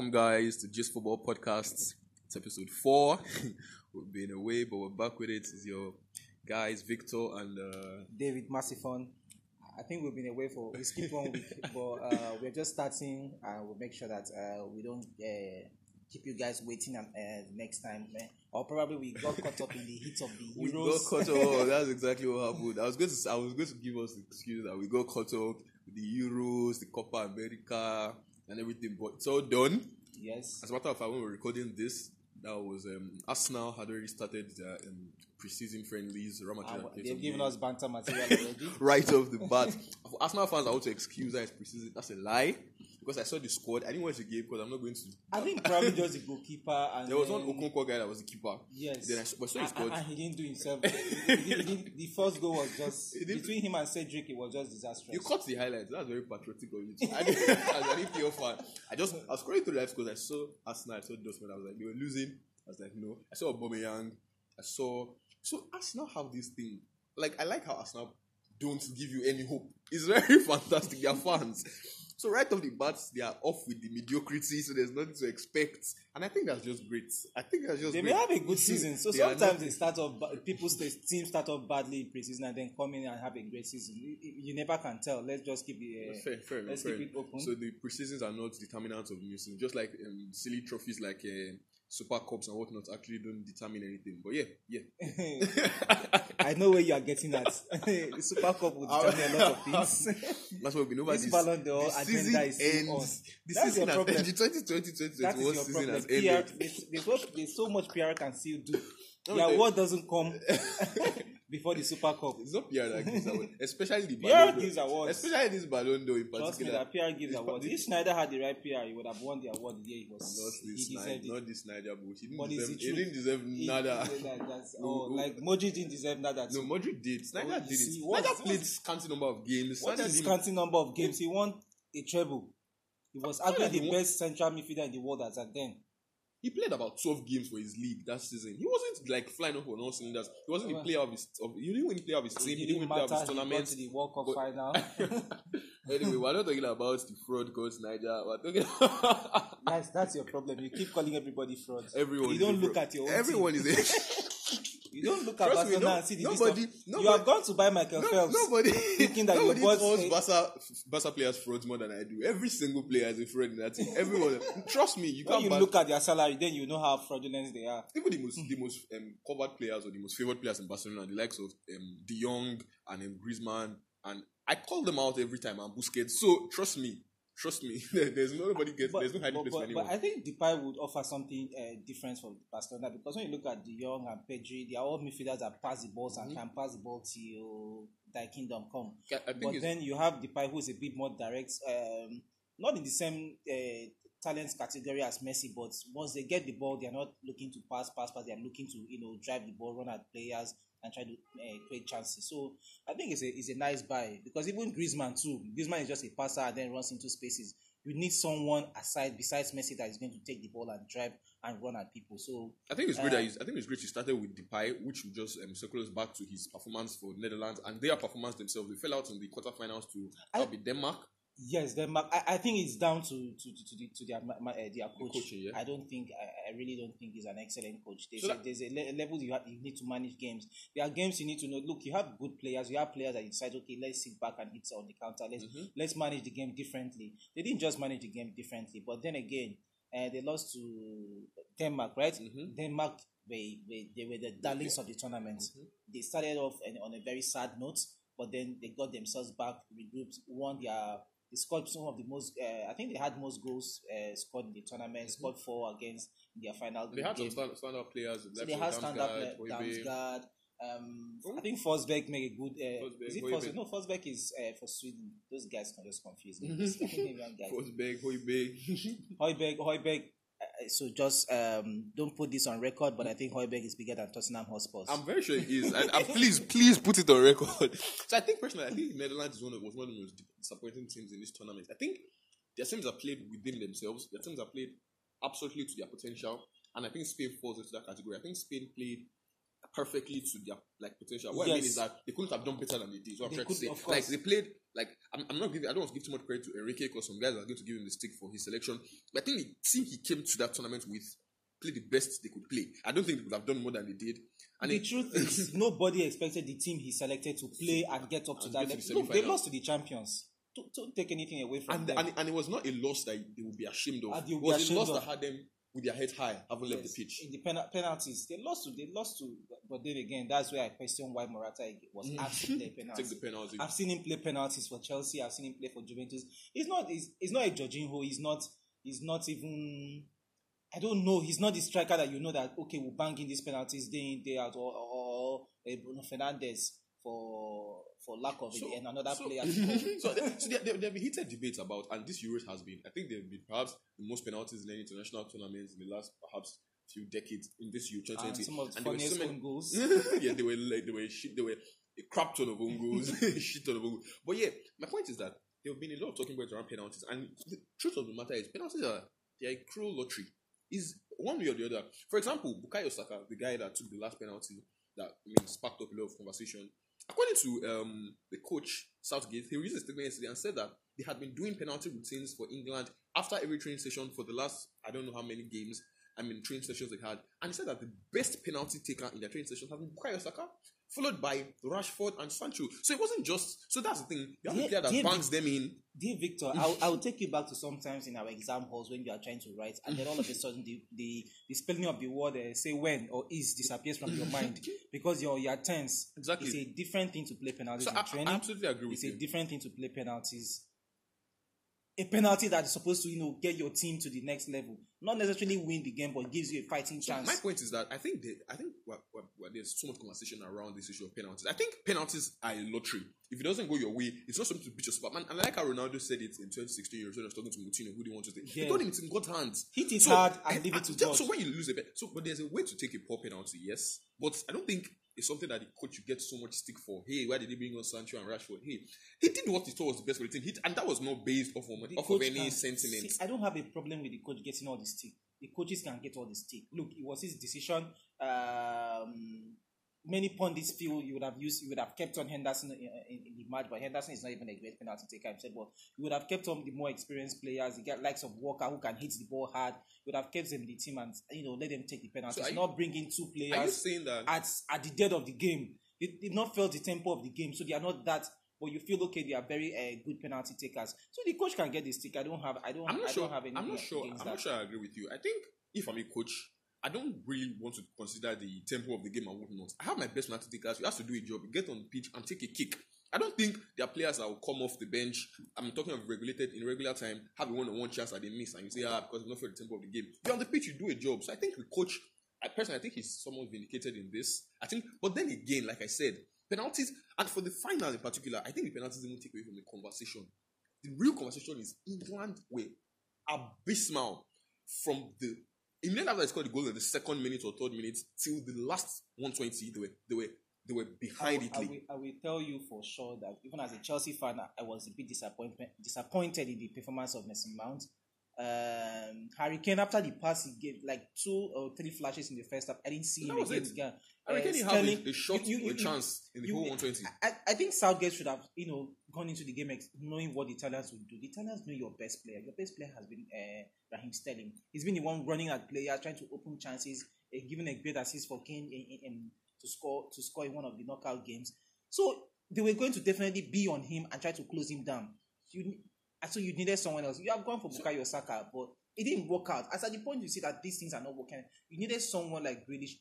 welcome guys to Just Football Podcasts. It's episode four. We've been away, but we're back with it. It's your guys, Victor and uh, David Massifon. I think we've been away for we skipped one week, but uh, we're just starting and we'll make sure that uh, we don't uh, keep you guys waiting and, uh, next time. eh. Or probably we got caught up in the heat of the we Euros. got caught up. That's exactly what happened. I was going to I was going to give us the excuse that we got caught up with the Euros, the Copa America, and everything, but it's all done. Yes. As a matter of fact, when we were recording this, that was um, Arsenal had already started their um, preseason friendlies. Real Madrid Uh, they've given us banter material already. right off the bat. Arsenal fans, are out to excuse that it's preseason. That's a lie because I saw the squad. I didn't watch the game because I'm not going to. I think probably just the goalkeeper and There was one Okonkwo guy that was the keeper. Yes. Then I saw, but saw his squad. and he didn't do himself. he, he, he the first goal was just between him and Cedric. It was just disastrous. You caught the highlights. That's very patriotic of you. I didn't, as an EPL fan, I just I was scrolling through live scores. I saw Arsenal. I saw Dortmund. I was like, they were losing. I was like, no. I saw Aubameyang. I saw. So Arsenal have this thing. Like I like how Arsenal don't give you any hope. It's very fantastic. Their fans. So right off the bat, they are off with the mediocrity. So there's nothing to expect. And I think that's just great. I think that's just They great. may have a good season. So They sometimes not- they start off, people's st- teams start off badly in preseason and then come in and have a great season. You, you never can tell. Let's just keep it. Uh, Fair, fair let's fair keep it open. So the preseasons are not determinants of new season, just like um, silly trophies like uh, Super Cups and whatnot actually don't determine anything. But yeah, yeah. I know where you are getting at. the Super Cup will determine a lot of things. That's what we've been over This this. Ballon d'Or agenda season is still on. ends. The That's season your has problem. ended. The 2020 that is 2021 season problem. has PR, ended. there's, there's, what- there's so much PR can still do. The award doesn't come before the Super Cup. It's not PR that gives award, especially the PR Ballon d'Or. gives awards. Especially this Ballon d'Or in Trust me, particular. that PR gives awards. If Sneijder had the right PR, he would have won the award the year he was. Not this Sneijder, not this Sneijder bullshit. He didn't But deserve, he didn't deserve He- nada. he- like, that's, oh, no. like Moji didn't deserve nada. No, too. Modric did. Sneijder Oh, did see, it. what- Sneijder played counting number of games. What Sneijder is his number of games? He won a treble. He was Sneijder arguably the best central midfielder in the world as at then. He played about 12 games for his league that season. He wasn't like flying up on all cylinders. He wasn't the player of his. Of, he didn't win the player of his team. He didn't win didn't player of matter. his He tournament. to the World Cup But- final. anyway, we're not talking about the fraud coach Niger. We're talking that's that's your problem. You keep calling everybody fraud. everyone. You is don't a look fraud. at your own Everyone team. is a. You don't look at Barcelona no- and see the nobody- list of, You have gone to buy Michael No, Phelps. nobody, thinking that you nobody bought calls a- Barca, Barca players frauds more than I do. Every single player is a fraud in that team. Everyone, trust me, you When can't. you ban- look at their salary, then you know how fraudulent they are. even the most the most um, covered players or the most favored players in Barcelona, the likes of um, De Jong and um, Griezmann, and I call them out every time. And Busquets. So trust me, trust me. there's nobody gets. there's no hiding place for but, anyone. but I think Depay would offer something uh, different for Barcelona because when you look at De Jong and Pedri, they are all midfielders that pass the balls and can pass the ball till thy kingdom come. I- I But then you have Depay who is a bit more direct, um, not in the same uh, talent category as Messi, but once they get the ball, they are not looking to pass, pass, pass. They are looking to you know drive the ball, run at players, and try to uh, create chances. So I think it's a it's a nice buy because even Griezmann too. Griezmann is just a passer and then runs into spaces. You need someone aside besides Messi that is going to take the ball and drive and run at people. So I think it's great Uh, that he's, I think it's great he started with Depay, which will just um, circle us back to his performance for Netherlands and their performance themselves. They fell out in the quarterfinals to I- Denmark. Yes, Denmark. I, I think it's down to to to, to, the, to their ma- uh, their coach. coaching, yeah. I don't think I, I really don't think he's an excellent coach. There's, So a, there's a le- level you, have, you need to manage games. There are games you need to know. Look, you have good players. You have players that decide, okay, let's sit back and hit on the counter. Let's Mhm. let's manage the game differently. They didn't just manage the game differently, but then again, uh, they lost to Denmark, right? Mhm. Denmark, they, they, they were the darlings of the tournament. Mhm. They started off on a very sad note, but then they got themselves back, regrouped, won their. They scored some of the most. Uh, I think they had most goals uh, scored in the tournament. Scored four against their final Mm-hmm. They had some game. stand, stand-up players. So they had stand up Damsgaard. Um, Oh. I think Forsberg made a good. Uh, Forsberg, is it. Forsberg? No, Forsberg is uh, for Sweden. Those guys can just confuse me. Those Scandinavian guys. Forsberg, Højbjerg. Hoiberg, Højbjerg. Uh, so just um, don't put this on record, but I think Højbjerg is bigger than Tottenham Hotspur. I'm very sure it is. And, and please, please put it on record. So I think personally, I think Netherlands is one of, was one of the most disappointing teams in this tournament. I think their teams are played within themselves. Their teams are played absolutely to their potential. And I think Spain falls into that category. I think Spain played perfectly to their like potential. What I mean is that they couldn't have done better than they did. So I'm They trying could, to say, like they played like I'm, I'm not giving I don't want to give too much credit to Enrique because some guys are going to give him the stick for his selection. But I think the team he came to that tournament with played the best they could play. I don't think they could have done more than they did. And the it- truth is, nobody expected the team he selected to play and get up to that get to the level. Look, they lost to the champions. Don't, don't take anything away from and, them. and and it was not a loss that they would be ashamed of. It was a loss of. that had them with their head high, having left Yes, the pitch. In the pen- penalties, they lost to. They lost to. But then again, that's where I question why Morata was asked to play Take penalties. the penalty. I've seen him play penalties for Chelsea. I've seen him play for Juventus. He's not. He's, he's not a Jorginho. He's not. He's not even. I don't know. He's not the striker that you know that okay, we'll bang in these penalties day in day out, or, or a Bruno Fernandes for for lack of it, and another so, player. so, there, so there, there, there have been heated debates about, and this Euros has been, I think there have been perhaps the most penalties in any international tournaments in the last perhaps few decades in this Euro and 2020. some of the And funniest so many- goals. yeah, they were like, they were shit, they were a crap ton of own goals, shit ton of own goals. But yeah, my point is that there have been a lot of talking points around penalties, and the truth of the matter is penalties are they're a cruel lottery. Is one way or the other. For example, Bukayo Saka, the guy that took the last penalty, that I mean sparked up a lot of conversation. According to um, the coach Southgate, he released a statement yesterday and said that they had been doing penalty routines for England after every training session for the last I don't know how many games. I mean training sessions they had, and he said that the best penalty taker in their training sessions has been Bukayo Saka, followed by Rashford and Sancho. So it wasn't just so that's the thing. You have a player that yeah, bangs them in. Dear Victor, I'll, I'll take you back to sometimes in our exam halls when you are trying to write, and then all of a sudden the, the, the spelling of the word, uh, say when or is, disappears from your mind because your your tense Exactly. It's a different thing to play penalties So in I, training. I absolutely agree with it's you. a different thing to play penalties. A penalty that is supposed to, you know, get your team to the next level, not necessarily win the game, but gives you a fighting So chance. my point is that I think I think what, what, what, there's so much conversation around this issue of penalties. I think penalties are a lottery. If it doesn't go your way, it's not something to beat your Superman. And like how Ronaldo said it in 2016 when he was talking to Moutinho, who do you want to take? He told him it's in God's hands. Hit it So, hard and and- leave it to God. So when you lose a bet, so but there's a way to take a poor penalty, yes. But I don't think it's something that the coach you get so much stick for. Hey, why did he bring on Sancho and Rashford? Hey, he did what he thought was the best for the team. He, and that was not based off of, off of any sentiment. See, I don't have a problem with the coach getting all the stick. The coaches can get all the stick. Look, it was his decision. Um, many pundits feel you would have used, you would have kept on Henderson in, in, in the match, but Henderson is not even a great penalty taker himself. But you would have kept on the more experienced players, the guy likes of Walker who can hit the ball hard. You would have kept them in the team and you know let them take the penalties, are not bringing two Are you players that? at at the dead of the game. They did not feel the tempo of the game, so they are not that. But you feel okay, they are very uh, good penalty takers. So the coach can get the stick. I don't have. I don't. I'm not I sure. don't have anything I'm not sure. I'm that. not sure. I agree with you. I think if I'm a coach, I don't really want to consider the tempo of the game and whatnot. I have my best penalty takers. You have to do a job. Get on the pitch and take a kick. I don't think there are players that will come off the bench. I'm talking of regulated in regular time, have a one-on-one chance that they miss, and you say, ah, because you not feel the tempo of the game. You're on the pitch, you do a job. So I think the coach, I personally, I think he's somewhat vindicated in this. I think, but then again, like I said, penalties, and for the final in particular, I think the penalties even take away from the conversation. The real conversation is England were abysmal from the immediately after they scored the goal in the second minute or third minute till the last 120, they were they were they were I behind will, I, will, I will tell you for sure that even as a Chelsea fan, I- I was a bit disappointment, disappointed in the performance of Mason Mount. Um, Harry Kane, after the pass, he gave like two or three flashes in the first half. I didn't see That him was again. again. I reckon Uh, had a, a shot you- you- a you- chance in the whole 120. I, I think Southgate should have, you know, gone into the game ex- knowing what the Italians would do. The Italians know your best player. Your best player has been uh, Raheem Sterling. He's been the one running at players, trying to open chances, uh, giving a great assist for Kane in, in, in- to score to score in one of the knockout games. So they were going to definitely be on him and try to close him down. You, so you needed someone else. You have gone for Bukayo Saka, but it didn't work out. As at the point you see that these things are not working, you needed someone like Grealish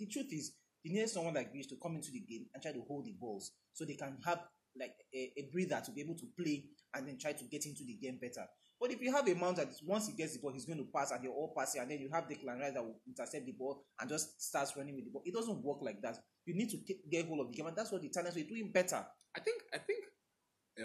the truth is, you need someone like this to come into the game and try to hold the balls so they can have like a, a breather to be able to play and then try to get into the game better. But if you have a mount that once he gets the ball, he's going to pass and you're all passing, and then you have Declan Rice that will intercept the ball and just starts running with the ball, it doesn't work like that. You need to get, hold of the game, and that's what the Italians were doing better. I think I think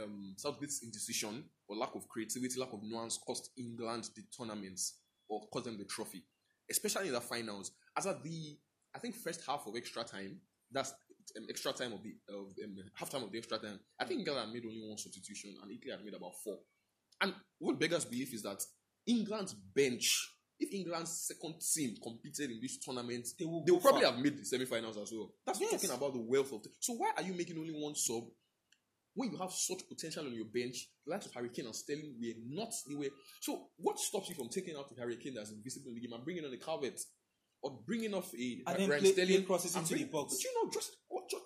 um, Southgate's indecision or lack of creativity, lack of nuance cost England the tournaments or cost them the trophy, especially in the finals. As at the I think first half of extra time, that's um, extra time of the of um, half time of the extra time. I think England had made only one substitution and Italy had made about four. And what beggars belief is that England's bench if England's second team competed in this tournament, They will they will probably have made the semi-finals as well. That's Yes. talking about the wealth of. The, so why are you making only one sub when you have such potential on your bench? The likes of Harry Kane and Sterling were not the way. So what stops you from taking out the Harry Kane that's invisible in the game and bringing on the Calvert? Or bringing off a And then play- Sterling play crosses into the box. But you know, just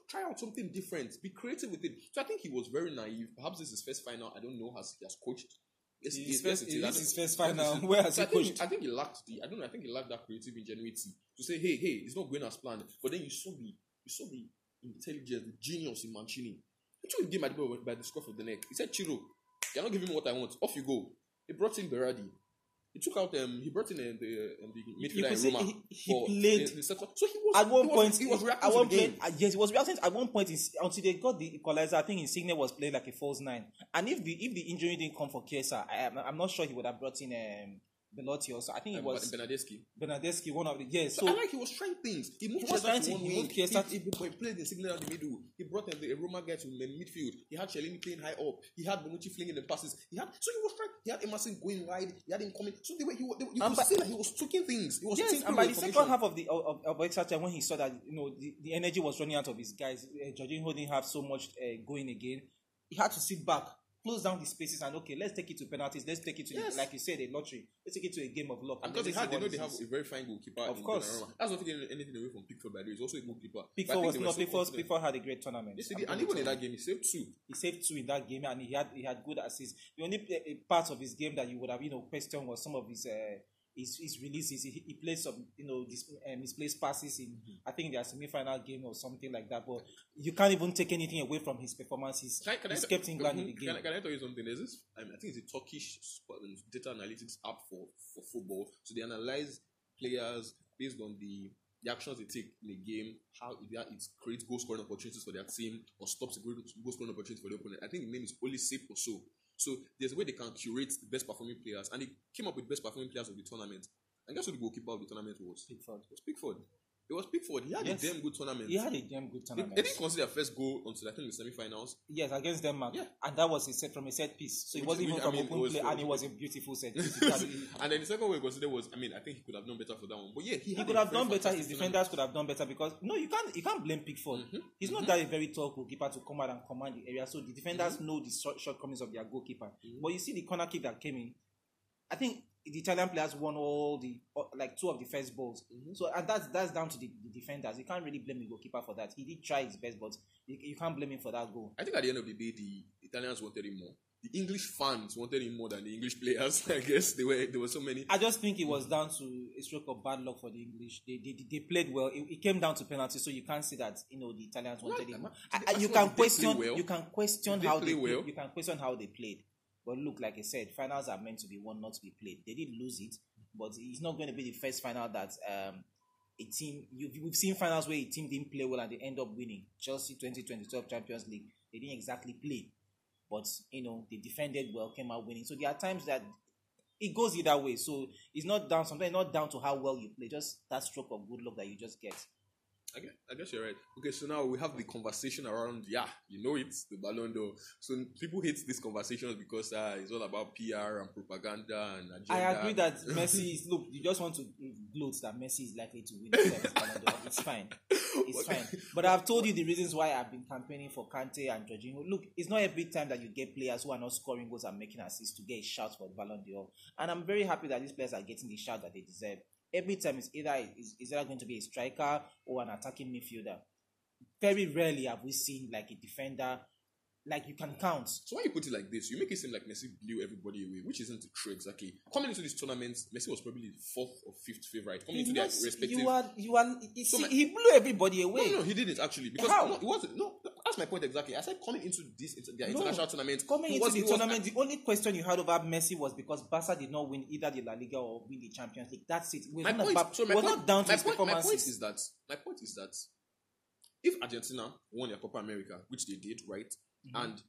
try out something different. Be creative with it. So I think he was very naive. Perhaps this is his first final. I don't know. Has he has coached? Yes, His yes, first- it it is his first final. it is. Where has So he I think, coached? I think he lacked the. I don't know. I think he lacked that creative ingenuity to say, "Hey, hey, it's not going as planned." But then you saw the, you saw the intelligence, the genius in Mancini. He took him game by the, by the scruff of the neck. He said, "Ciro, you're not giving me what I want. Off you go." He brought in Berardi. He took out um. He brought in uh, the um, the midfielder in Roma. he- he for- played- in- in second- So he was At one he was, point, he was reacting at to one the game. point, uh, yes, he was reacting. At one point, is- until they got the equalizer, I think Insigne was playing like a false nine. And if the if the injury didn't come for Chiesa, I am I'm not sure he would have brought in um, Belotti also. I think it Um, was Bernardeschi. Bernardeschi, one of the yes. So, So I like he was trying things. He moved He was trying to one he moved he, he, he played the signal in the middle. He brought um, the a Roma guy to the midfield. He had Chiellini playing high up. He had Bonucci flinging the passes. He had so he was trying. He had Emerson going wide. He had him coming. So the way he, they, you could by- see that he was tweaking things. He was Yes, and by the second half of the of, of extra time, when he saw that you know the, the energy was running out of his guys, uh, Jorginho didn't have so much uh, going again. He had to sit back, close down the spaces, and okay, let's take it to penalties. Let's take it to Yes. like you said, a lottery. Let's take it to a game of luck. And because they let's had, they know they have a very fine goalkeeper. Of course. Donnarumma. That's not taking anything away from Pickford, by the way. He's also a goalkeeper. But Pickford was not so Pickford. confident. Pickford had a great tournament. Yes, he I'm. And even to in that game, he saved two. he saved two in that game, and he had he had good assists. The only part of his game that you would have you know questioned was some of his uh, his, his releases. He, he played some you know dis, uh, misplaced passes in I think their semi final game or something like that. But you can't even take anything away from his performances. Can I, can He's I, kept England in the game. I, can I tell you something? There's this, I, mean, I think it's a Turkish um, data analytics app for, for football. So they analyze players based on the, the actions they take in a game, how it, creates goal scoring opportunities for their team or stops a goal scoring opportunity for the opponent. I think the name is Safe or so. So there's a way they can curate the best performing players, and they came up with best performing players of the tournament. And guess who the goalkeeper of the tournament was? Pickford. It was Pickford. It was Pickford. He had Yes. a damn good tournament. He had a damn good They, tournament. they didn't consider first goal until I think the semi-finals. Yes, against Denmark. Yeah. And that was a set from a set piece. So it Which- wasn't which, even I from mean, open it play, and it was a beautiful set. piece. and then the second we considered was, I mean, I think he could have done better for that one. But yeah, he, he could have done better. His tournament. defenders could have done better because no, you can't you can't blame Pickford. Mm-hmm. He's not that a very tall goalkeeper to come out and command the area. So the defenders Mm-hmm. know the short, shortcomings of their goalkeeper. But you see the corner kick that came in. I think the Italian players won all the like two of the first balls. Mm-hmm. So and that's that's down to the, the defenders. You can't really blame the goalkeeper for that. He did try his best, but you, you can't blame him for that goal. I think at the end of the day, the Italians wanted him more. The English fans wanted him more than the English players. I guess there were there were so many. I just think it was down to a stroke of bad luck for the English. They they, they played well. It, it came down to penalties, so you can't say that you know the Italians wanted Well, I- I- you can did they play question well? you can question how they well? You can question how they played. But look, like I said, finals are meant to be won, not to be played. They did lose it, but it's not going to be the first final that um, a team. You, we've seen finals where a team didn't play well and they end up winning. Chelsea 2022 Champions League, they didn't exactly play, but you know they defended well, came out winning. So there are times that it goes either way. So it's not down. Sometimes not down to how well you play, just that stroke of good luck that you just get. I guess, I guess you're right. Okay, so now we have the conversation around, yeah, you know it's the Ballon d'Or. So people hate these conversations because uh, it's all about PR and propaganda and agenda. I agree that Messi is look. You just want to gloat that Messi is likely to win the Ballon d'Or. It's fine. It's fine. But I've told you the reasons why I've been campaigning for Kante and Jorginho. Look, it's not every time that you get players who are not scoring goals and making assists to get a shout for the Ballon d'Or. And I'm very happy that these players are getting the shout that they deserve. Every time it's either is, is either going to be a striker or an attacking midfielder. Very rarely have we seen like a defender, like you can count. So when you put it like this, you make it seem like Messi blew everybody away, which isn't true exactly. Coming into this tournament, Messi was probably fourth or fifth favorite. Coming into their Not- respective. you are you are So see, my- he blew everybody away. no, no, he didn't actually because How? no, it wasn't. No, that's my point exactly. I said coming into this into their No. international tournament, Coming into was- the he was- tournament, the only question you had over Messi was because Barca did not win either the La Liga or win the Champions League. That's it. Was, my not, point, about, so my was point, not down to my his point, my point performances. is that my point is that if Argentina won their Copa America, which they did, right, Mm-hmm. and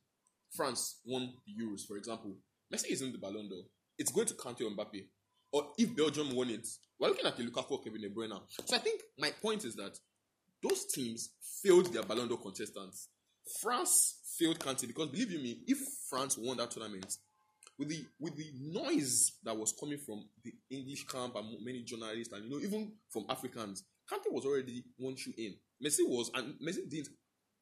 France won the Euros, for example, Messi isn't the Ballon d'Or. It's going to Kante or Mbappe. Or if Belgium won it, we're looking at the Lukaku or Kevin De Bruyne. So I think my point is that those teams failed their Ballon d'Or contestants. France failed Kante because believe you me, if France won that tournament, with the with the noise that was coming from the English camp and many journalists and you know even from Africans, Kante was already one shoe in. Messi was and Messi didn't.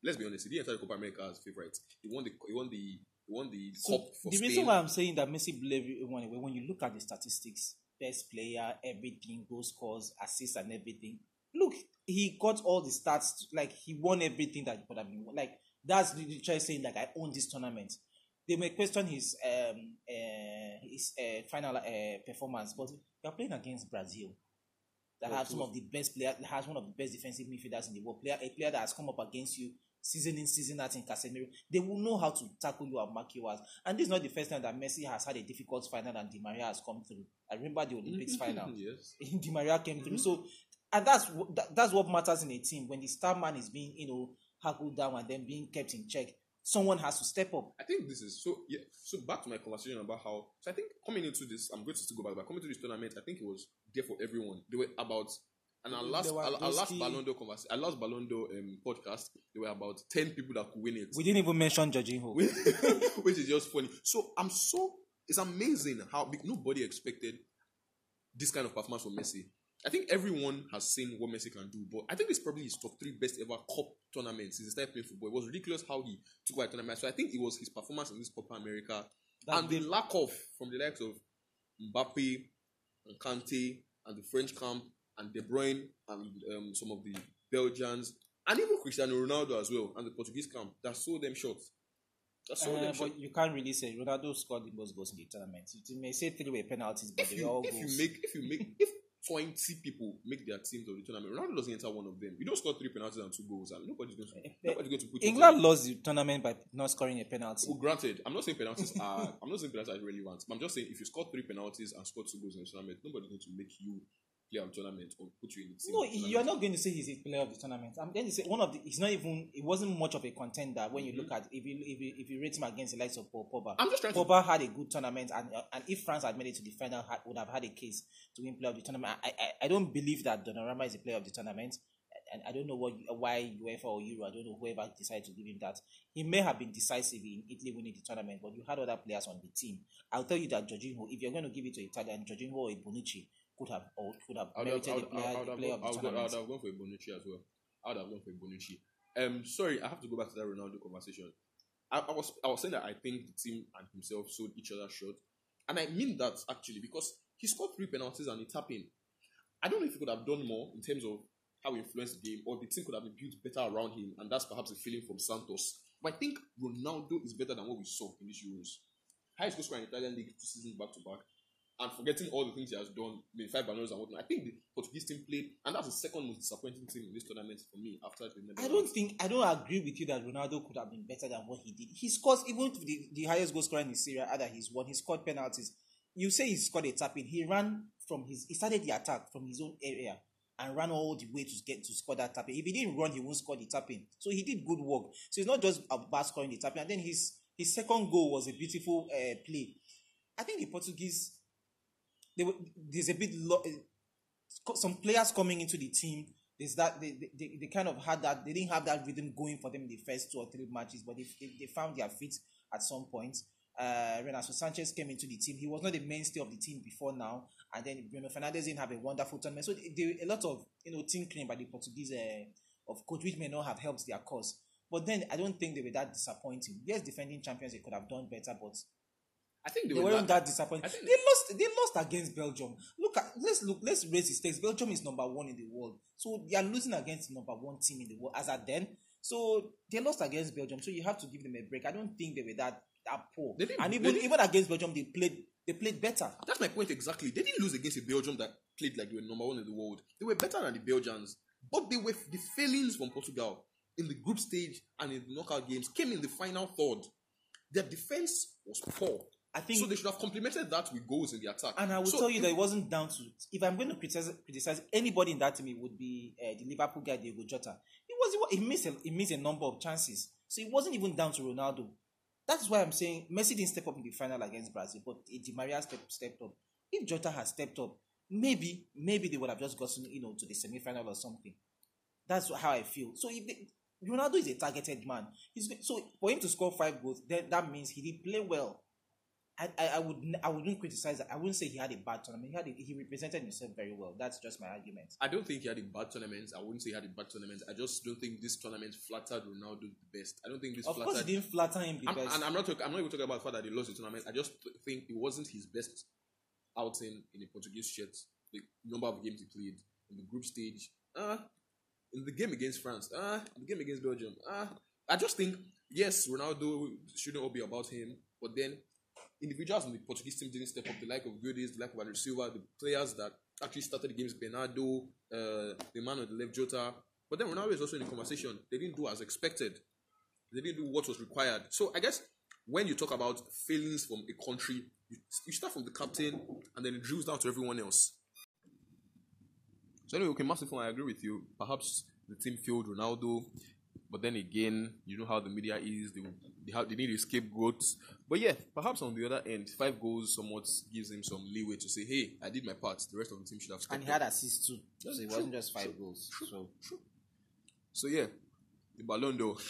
Let's be honest, he didn't enter the Copa America as favorite. He won the he won the he won the So cup for the Spain. reason why I'm saying that Messi blew everyone away, when you look at the statistics, best player, everything, goal scores, assists, and everything. Look, he got all the stats. Like he won everything that he could have been. won. Like that's literally saying like I own this tournament. They may question his um uh, his uh, final uh, performance, but you're playing against Brazil. That has some of the best players, has one of the best defensive midfielders in the world. Player, a player that has come up against you season in, season out in Casemiro. They will know how to tackle you and mark you out. And this is not the first time that Messi has had a difficult final and Di Maria has come through. I remember the Olympics final. yes. Di Maria came through. So, and that's that, that's what matters in a team when the star man is being, you know, haggled down and then being kept in check. Someone has to step up. I think this is so. Yeah. So back to my conversation about how. So I think coming into this, I'm going to still go back. But coming to this tournament, I think it was there for everyone. They were about. And our last, our, our last d'Or conversation, our last Ballon d'Or um, podcast, there were about ten people that could win it. We didn't even mention Jorginho. which is just funny. So I'm so it's amazing how big, nobody expected this kind of performance from Messi. I think everyone has seen what Messi can do, but I think it's probably his top three best ever cup tournaments since he started playing football. It was ridiculous how he took a tournament. So I think it was his performance in this Copa America That and the lack of from the likes of Mbappe and Kante and the French camp and De Bruyne and um, some of the Belgians and even Cristiano Ronaldo as well and the Portuguese camp that sold them short. That sold Uh, short. but you can't really say Ronaldo scored the most goals in the tournament. You may say three were penalties, but if they were all you, if you make if you make if 20 people make their teams of the tournament, Ronaldo doesn't enter one of them. You don't score three penalties and two goals, and nobody's going to eh, eh, nobody's going to put England lost the tournament by not scoring a penalty. Well, granted, I'm not saying penalties are I'm not saying penalties are relevant. But I'm just saying if you score three penalties and score two goals in the tournament, nobody's going to make you play on tournament or put you in the team. No, of the you're not going to say he's a player of the tournament. I'm going to say one of the. He's not even. It wasn't much of a contender when you look at if you if you, if you rate him against the likes of Paul Pogba. I'm just trying to Pogba had a good tournament, and and if France had made it to the final, had, would have had a case to win player of the tournament. I I, I don't believe that Donnarumma is a player of the tournament, and I don't know what why UEFA or Euro. I don't know whoever decided to give him that. He may have been decisive in Italy winning the tournament, but you had other players on the team. I'll tell you that Jorginho, if you're going to give it to Italian, Jorginho or Bonucci could have or could have merited the player, I the would have, player gone- of the would, I would have gone for a Bonucci as well. I would have gone for a Bonucci. Um, sorry, I have to go back to that Ronaldo conversation. I, I was I was saying that I think the team and himself sold each other short, and I mean that actually because he scored three penalties and he tapped in. I don't know if he could have done more in terms of how he influenced the game, or the team could have been built better around him, and that's perhaps a feeling from Santos. But I think Ronaldo is better than what we saw in these Euros. Highest goal scorer in Italian league two seasons back to back, and forgetting all the things he has done, maybe five banners and whatnot. I think the Portuguese team played, and that's the second most disappointing team in this tournament for me after the. I don't think I don't agree with you that Ronaldo could have been better than what he did. He scores even the, the highest goal scorer in the Serie A that he's won. He scored penalties. You say he scored a tap in. He ran from his he started the attack from his own area and ran all the way to get to score that tap in. If he didn't run, he won't score the tap in. So he did good work. So it's not just about scoring the tap in. And then his his second goal was a beautiful uh, play. I think the Portuguese they were, there's a bit lo- uh, some players coming into the team. There's that they, they, they, kind of had that they didn't have that rhythm going for them in the first two or three matches, but they, they, they found their feet at some point. Uh, Renato Sanches came into the team. He was not the mainstay of the team before now, and then Bruno Fernandes didn't have a wonderful tournament. So a lot of you know tinkering by the Portuguese uh, of coach, which may not have helped their cause. But then I don't think they were that disappointing. Yes, defending champions they could have done better, but I think they, they were weren't that- disappointed. Think- They lost. They lost against Belgium. Look at let's look. Let's raise the stakes. Belgium is number one in the world, so they are losing against number one team in the world as at then. So they lost against Belgium. So you have to give them a break. I don't think they were that that poor. They and they even even against Belgium, they played they played better. That's my point exactly. They didn't lose against a Belgium that played like they were number one in the world. They were better than the Belgians, but they were the failings from Portugal in the group stage and in the knockout games came in the final third. Their defense was poor. I think So they should have complemented that with goals in the attack. And I will So tell you that it wasn't down to. If I'm going to criticize, criticize anybody in that team, it would be uh, the Liverpool guy, Diogo Jota. He was he missed a, he missed a number of chances, so it wasn't even down to Ronaldo. That's why I'm saying Messi didn't step up in the final against Brazil, but Di Maria stepped, stepped up. If Jota had stepped up, maybe maybe they would have just gotten you know to the semi final or something. That's how I feel. So if they, Ronaldo is a targeted man, he's so for him to score five goals, then that means he did play well. I, I, I would I wouldn't criticize that. I wouldn't say he had a bad tournament. He had a, he represented himself very well. That's just my argument. I don't think he had a bad tournament. I wouldn't say he had a bad tournament. I just don't think this tournament flattered Ronaldo the best. I don't think this Of flattered. course, he didn't flatter him I'm, because and I'm not talking. I'm not even talking about the fact that they lost the tournament. I just think it wasn't his best outing in a Portuguese shirt. The number of games he played in the group stage, uh, in the game against France, uh, in the game against Belgium, uh, I just think yes, Ronaldo shouldn't all be about him, but then individuals in the Portuguese team didn't step up. The like of Guedes, the like of André Silva, the players that actually started the games, Bernardo, uh, the man on the left, Jota. But then Ronaldo is also in the conversation. They didn't do as expected they didn't do what was required. So I guess when you talk about failings from a country, you, you start from the captain and then it drills down to everyone else. So anyway, okay, massive I agree with you. Perhaps the team failed Ronaldo, but then again, you know how the media is. They they, have, they need a scapegoat. But yeah, perhaps on the other end, five goals somewhat gives him some leeway to say, "Hey, I did my part. The rest of the team should have." and he up." had assists too, so it wasn't just five goals. So So yeah, the Ballon d'Or.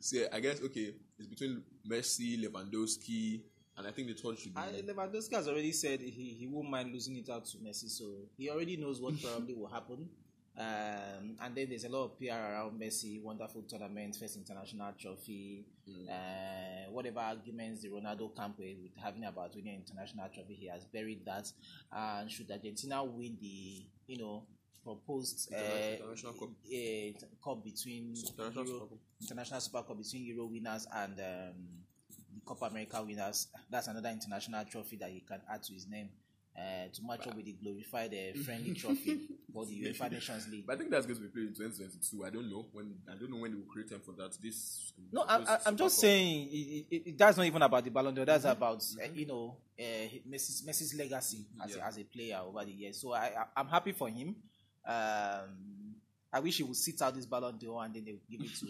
so yeah, I guess okay, it's between Messi, Lewandowski, and I think the third should be. I, Lewandowski has already said he, he won't mind losing it out to Messi, so he already knows what probably will happen. Um, and then there's a lot of PR around Messi, wonderful tournament, first international trophy, uh, whatever arguments the Ronaldo camp with having about winning international trophy, he has buried that. And should Argentina win the, you know, proposed uh, International Cup. uh, cup between International Euro- Super Cup. international Super Cup between Euro winners and um, the Copa America winners. That's another international trophy that he can add to his name uh, to match up with the glorified uh, friendly trophy for the UEFA Nations League. But I think that's going to be played in 2022. I don't know when. I don't know when they will create time for that. This. No, I, I'm just Cup. saying it, it, that's not even about the Ballon d'Or. That's about uh, you know uh, Messi's, Messi's legacy as, Yeah. a, as a player over the years. So I, I I'm happy for him. Um, I wish he would sit out this Ballon d'Or and then they would give it to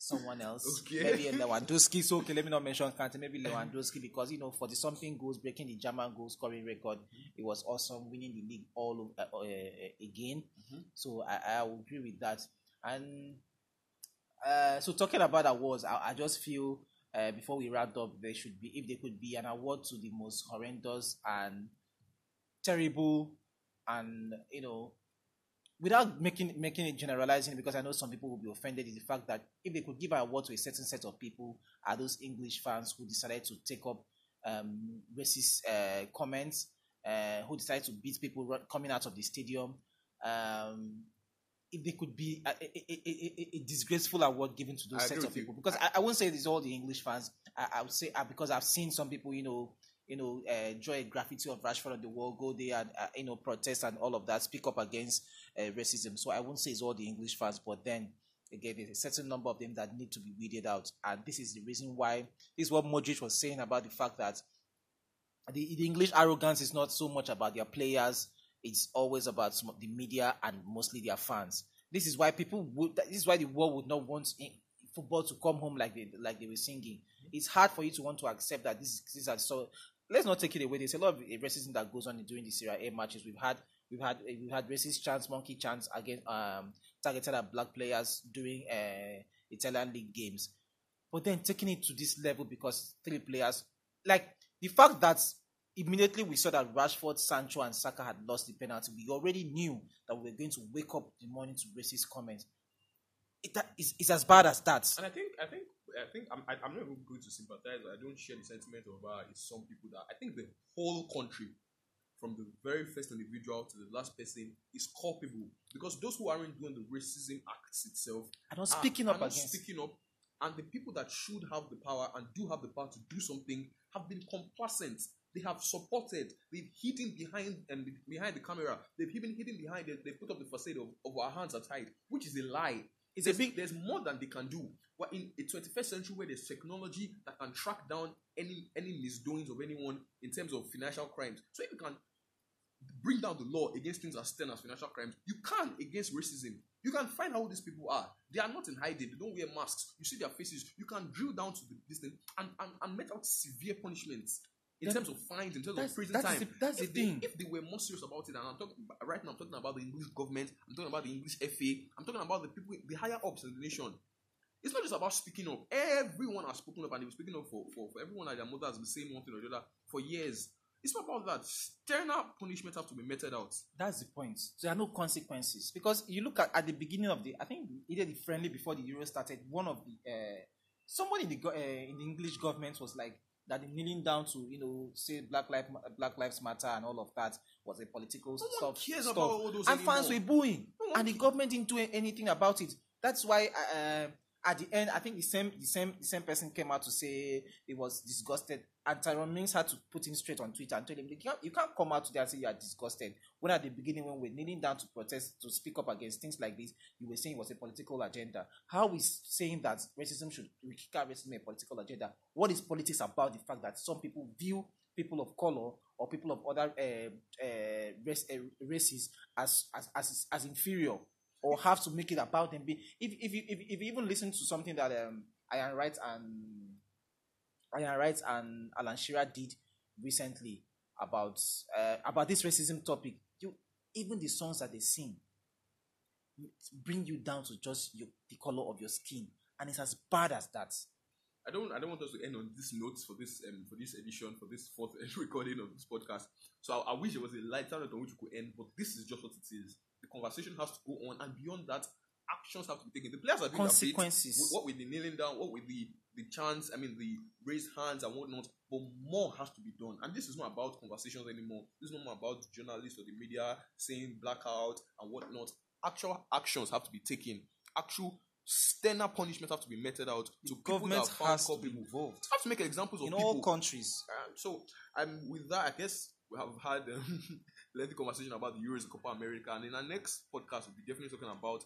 someone else. Okay. Maybe a Lewandowski. So okay, let me not mention Kante. Maybe Lewandowski because you know for the something goals breaking the German goal scoring record, it was awesome winning the league all over, uh, uh, uh, again. So I, I agree with that. And uh, so talking about awards, I, I just feel uh, before we wrap up, there should be if there could be an award to the most horrendous and terrible, and you know, without making making it generalizing, because I know some people will be offended, is the fact that if they could give an award to a certain set of people, are those English fans who decided to take up um, racist uh, comments, uh, who decided to beat people coming out of the stadium. Um, if they could be a, a, a, a, a disgraceful award given to those I sets of people, because I, I won't say it's all the English fans. I, I would say uh, because I've seen some people, you know, you know, uh, draw a graffiti of Rashford on the wall, go there and uh, you know protest and all of that, speak up against uh, racism. So I won't say it's all the English fans, but then again, there's a certain number of them that need to be weeded out, and this is the reason why. This is what Modric was saying about the fact that the, the English arrogance is not so much about their players; it's always about some of the media and mostly their fans. This is why people would. This is why the world would not want football to come home like they like they were singing. It's hard for you to want to accept that this these are so. Let's not take it away. There's a lot of racism that goes on during the Serie A matches. We've had we've had we've had racist chants, monkey chants against um targeted at black players during uh, Italian league games. But then taking it to this level because three players, like the fact that immediately we saw that Rashford, Sancho, and Saka had lost the penalty, we already knew that we were going to wake up the morning to racist comments. It, is, it's as bad as that. And I think, I think, I think, I'm, I, I'm not even going to sympathize. I don't share the sentiment of uh, some people that I think the whole country, from the very first individual to the last person, is culpable because those who aren't doing the racism acts itself I'm not are- speaking are up not against. speaking up, and the people that should have the power and do have the power to do something have been complacent. They have supported. They've hidden behind and behind the camera. They've even hidden behind. They, they put up the facade of, of our hands are tied, which is a lie. It's a big- there's more than they can do. We're in a 21st century where there's technology that can track down any any misdoings of anyone in terms of financial crimes. So if you can bring down the law against things as stern as financial crimes, you can against racism. You can find out who these people are. They are not in hiding. They don't wear masks. You see their faces. You can drill down to the, this thing and, and, and make out severe punishments in That- terms of fines, in terms of prison that's time. the- that's the if they, thing. If they were more serious about it, and I'm talking right now, I'm talking about the English government. I'm talking about the English FA. I'm talking about the people, the higher ups in the nation. it's not just about speaking up. Everyone has spoken up and they've been speaking up for, for, for everyone and their mother has been saying one thing or the other for years. It's not about that. Sterner punishment have to be meted out. That's the point. There are no consequences because you look at at the beginning of the, I think either the friendly before the Euro started. One of the uh, somebody in the go- uh, in the English government was like that. Kneeling down to you know say Black Life Black Lives Matter and all of that was a political No one stuff. cares stuff. about all those and fans were booing, No and the government didn't do anything about it. That's why. Uh, at the end, I think the same the same the same person came out to say he was disgusted, and Tyrone Mings had to put him straight on Twitter and tell him you can't, you can't come out today and say you are disgusted. When at the beginning, when we we're kneeling down to protest to speak up against things like this, you were saying it was a political agenda. How is saying that racism should we kick out racism a political agenda? What is politics about the fact that some people view people of color or people of other uh, uh, race, uh, races as, as as as inferior? Or have to make it about them. If if you if, if you even listen to something that um Ian Wright and Ian Wright and Alan Shearer did recently about uh, about this racism topic, you even the songs that they sing bring you down to just your, the color of your skin, and it's as bad as that. I don't I don't want us to end on this note for this um for this edition for this fourth recording of this podcast. So I, I wish there was a lighter note on which we could end, but this is just what it is. The conversation has to go on, and beyond that, actions have to be taken. The players are bit. Consequences. What with the kneeling down, what with the the chants, I mean the raised hands and whatnot, but more has to be done. And this is not about conversations anymore. This is not more about journalists or the media saying blackout and whatnot. Actual actions have to be taken. Actual sterner punishment have to be meted out to people Government that are found has to be involved have to make examples of in people. all countries. Um, so, um, with that, I guess we have had um, lengthy conversation about the Euros, in Copa America, and in our next podcast, we'll be definitely talking about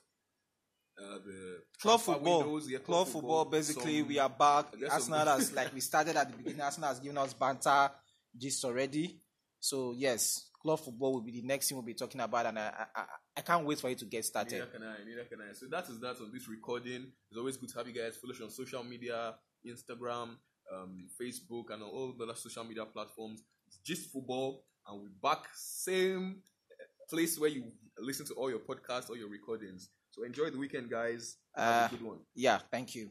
uh, the Club football. windows, yeah, club football, basically, some- we are back. Arsenal has, like we started at the beginning, Arsenal has given us banter gist already. So, yes, club football will be the next thing we'll be talking about, and I, I, I- can't wait for it to get started. Neither can I, neither can I. So that is that on this recording. It's always good to have you guys follow us on social media, Instagram, um, Facebook, and all the other social media platforms. It's just football, and we're back same uh, place where you listen to all your podcasts, all your recordings. So enjoy the weekend, guys. Have Uh, a good one. Yeah, thank you.